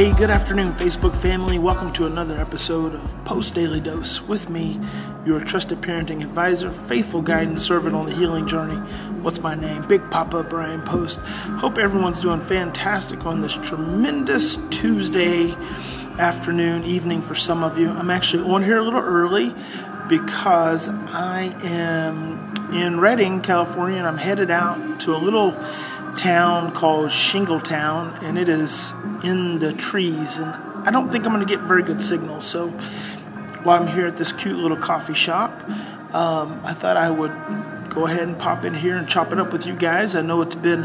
Hey, good afternoon, Facebook family. Welcome to another episode of Post Daily Dose with me, your trusted parenting advisor, faithful guide and servant on the healing journey. What's my name? Big Papa Bryan Post. Hope everyone's doing fantastic on this tremendous Tuesday afternoon, evening for some of you. I'm actually on here a little early because I am in Redding, California, and I'm headed out to a little town called Shingletown, and it is in the trees. And I don't think I'm going to get very good signal. So while I'm here at this cute little coffee shop, um, I thought I would go ahead and pop in here and chop it up with you guys. I know it's been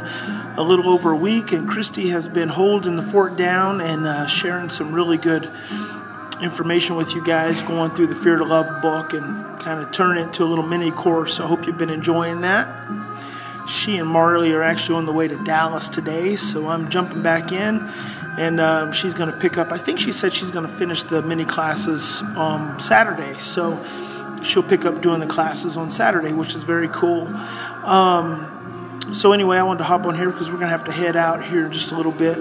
a little over a week, and Christy has been holding the fort down and uh, sharing some really good information with you guys, going through the Fear to Love book and kind of turning it into a little mini course. I hope you've been enjoying that. She and Marley are actually on the way to Dallas today, so I'm jumping back in, and um, she's going to pick up. I think she said she's going to finish the mini classes on Saturday, so she'll pick up doing the classes on Saturday, which is very cool. Um, so anyway, I wanted to hop on here because we're going to have to head out here in just a little bit.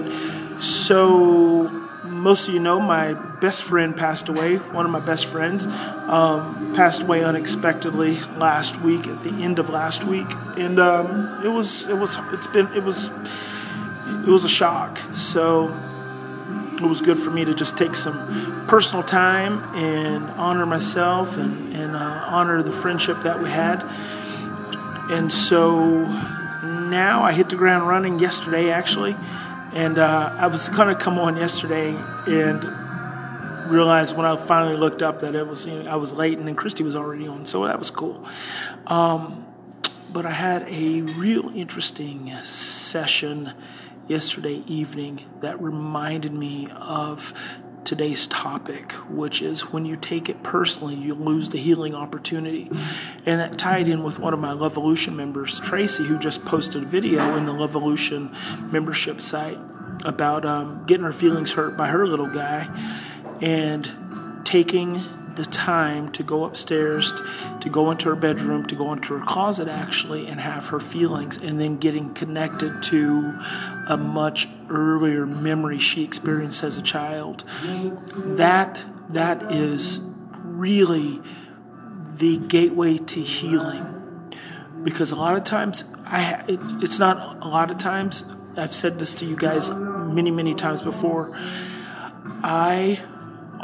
So most of you know my best friend passed away. One of my best friends um, passed away unexpectedly last week, at the end of last week, and um, it was it was it's been it was it was a shock. So it was good for me to just take some personal time and honor myself and and uh, honor the friendship that we had. And so now I hit the ground running yesterday, actually. And uh, I was to come on yesterday and realized when I finally looked up that it was you know, I was late and then Christy was already on, so that was cool. Um, but I had a real interesting session yesterday evening that reminded me of today's topic, which is when you take it personally, you lose the healing opportunity. And that tied in with one of my Lovolution members, Tracy, who just posted a video in the Lovolution membership site about um, getting her feelings hurt by her little guy and taking the time to go upstairs, to go into her bedroom, to go into her closet actually, and have her feelings, and then getting connected to a much earlier memory she experienced as a child. That that is really the gateway to healing, because a lot of times I it, it's not a lot of times. I've said this to you guys many many times before. I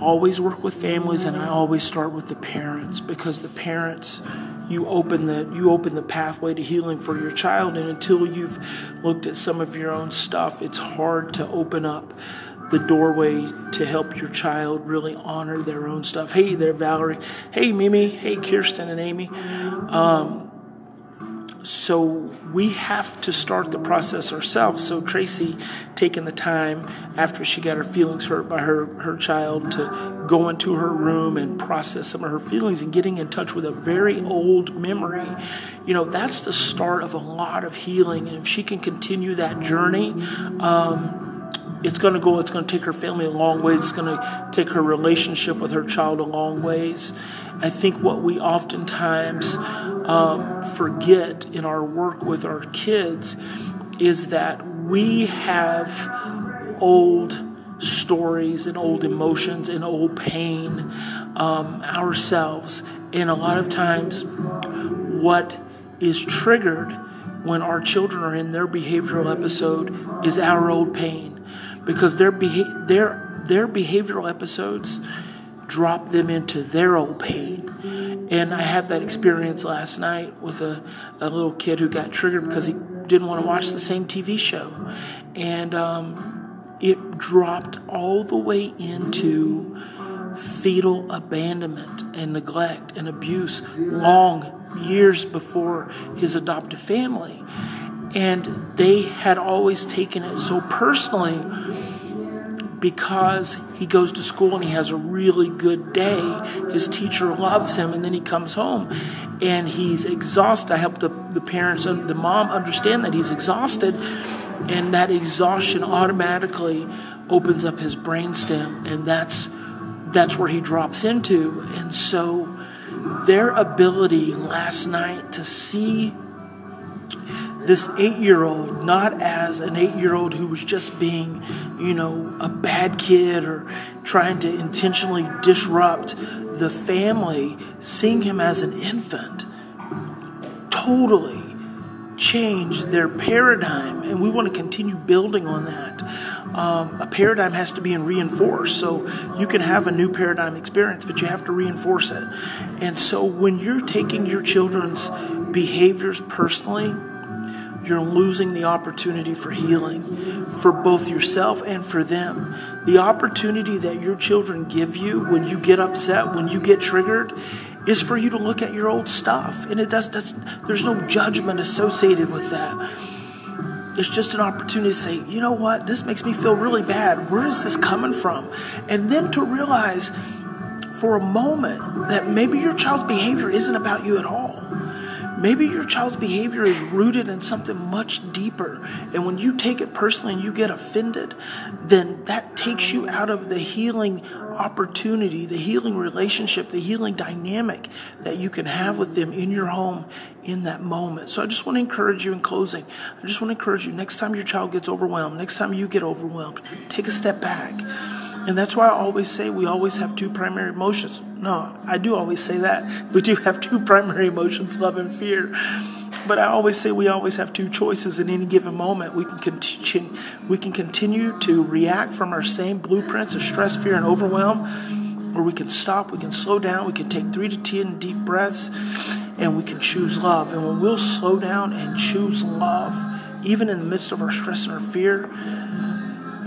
always work with families and I always start with the parents because the parents you open the you open the pathway to healing for your child and until you've looked at some of your own stuff it's hard to open up the doorway to help your child really honor their own stuff. Hey there Valerie. Hey Mimi. Hey Kirsten and Amy. Um, so we have to start the process ourselves. So Tracy taking the time after she got her feelings hurt by her, her child to go into her room and process some of her feelings and getting in touch with a very old memory. You know, that's the start of a lot of healing. And if she can continue that journey, um, it's going to go it's going to take her family a long ways it's going to take her relationship with her child a long ways i think what we oftentimes um, forget in our work with our kids is that we have old stories and old emotions and old pain um, ourselves. And a lot of times what is triggered when our children are in their behavioral episode is our old pain. Because their beha- their their behavioral episodes drop them into their old pain. And I had that experience last night with a, a little kid who got triggered because he didn't want to watch the same TV show. And um, it dropped all the way into fetal abandonment and neglect and abuse long years before his adoptive family. And they had always taken it so personally because he goes to school and he has a really good day. His teacher loves him, and then he comes home and he's exhausted. I help the, the parents and the mom understand that he's exhausted, and that exhaustion automatically opens up his brainstem, and that's that's where he drops into. And so their ability last night to see this eight year old not as an eight year old who was just being, you know, a bad kid or trying to intentionally disrupt the family, seeing him as an infant totally changed their paradigm. And we want to continue building on that. Um, a paradigm has to be reinforced. So you can have a new paradigm experience, but you have to reinforce it. And so when you're taking your children's behaviors personally, you're losing the opportunity for healing for both yourself and for them. The opportunity that your children give you when you get upset, when you get triggered, is for you to look at your old stuff. And it does that's there's no judgment associated with that. It's just an opportunity to say, you know what, this makes me feel really bad. Where is this coming from? And then to realize for a moment that maybe your child's behavior isn't about you at all. Maybe your child's behavior is rooted in something much deeper. And when you take it personally and you get offended, then that takes you out of the healing opportunity, the healing relationship, the healing dynamic that you can have with them in your home in that moment. So I just want to encourage you in closing. I just want to encourage you next time your child gets overwhelmed, next time you get overwhelmed, take a step back and that's why I always say we always have two primary emotions. No, I do always say that. We do have two primary emotions, love and fear. But I always say we always have two choices in any given moment. We can continue, we can continue to react from our same blueprints of stress, fear, and overwhelm, or we can stop, we can slow down, we can take three to ten deep breaths, and we can choose love. And when we'll slow down and choose love, even in the midst of our stress and our fear,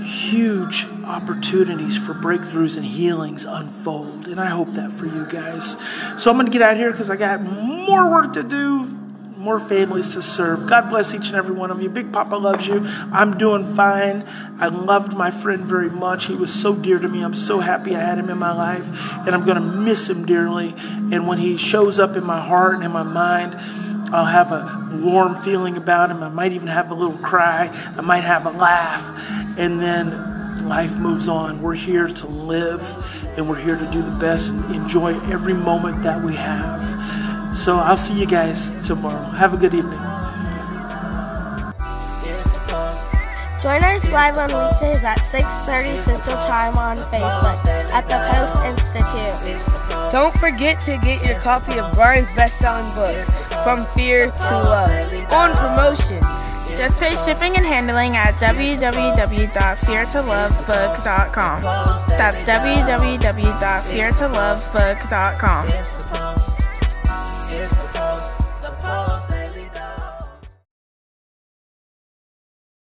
huge opportunities for breakthroughs and healings unfold. And I hope that for you guys. So I'm going to get out here because I got more work to do, more families to serve. God bless each and every one of you. Big Papa loves you. I'm doing fine. I loved my friend very much. He was so dear to me. I'm so happy I had him in my life, and I'm going to miss him dearly. And when he shows up in my heart and in my mind, I'll have a warm feeling about him. I might even have a little cry. I might have a laugh and then life moves on. We're here to live and we're here to do the best and enjoy every moment that we have. So I'll see you guys tomorrow. Have a good evening. Join us live on weekdays at 6:30 Central Time on Facebook at the Post Institute. Don't forget to get your copy of Bryan's best-selling book, From Fear to Love, on promotion. Just pay shipping and handling at www.feartolovebook.com. That's www.feartolovebook.com.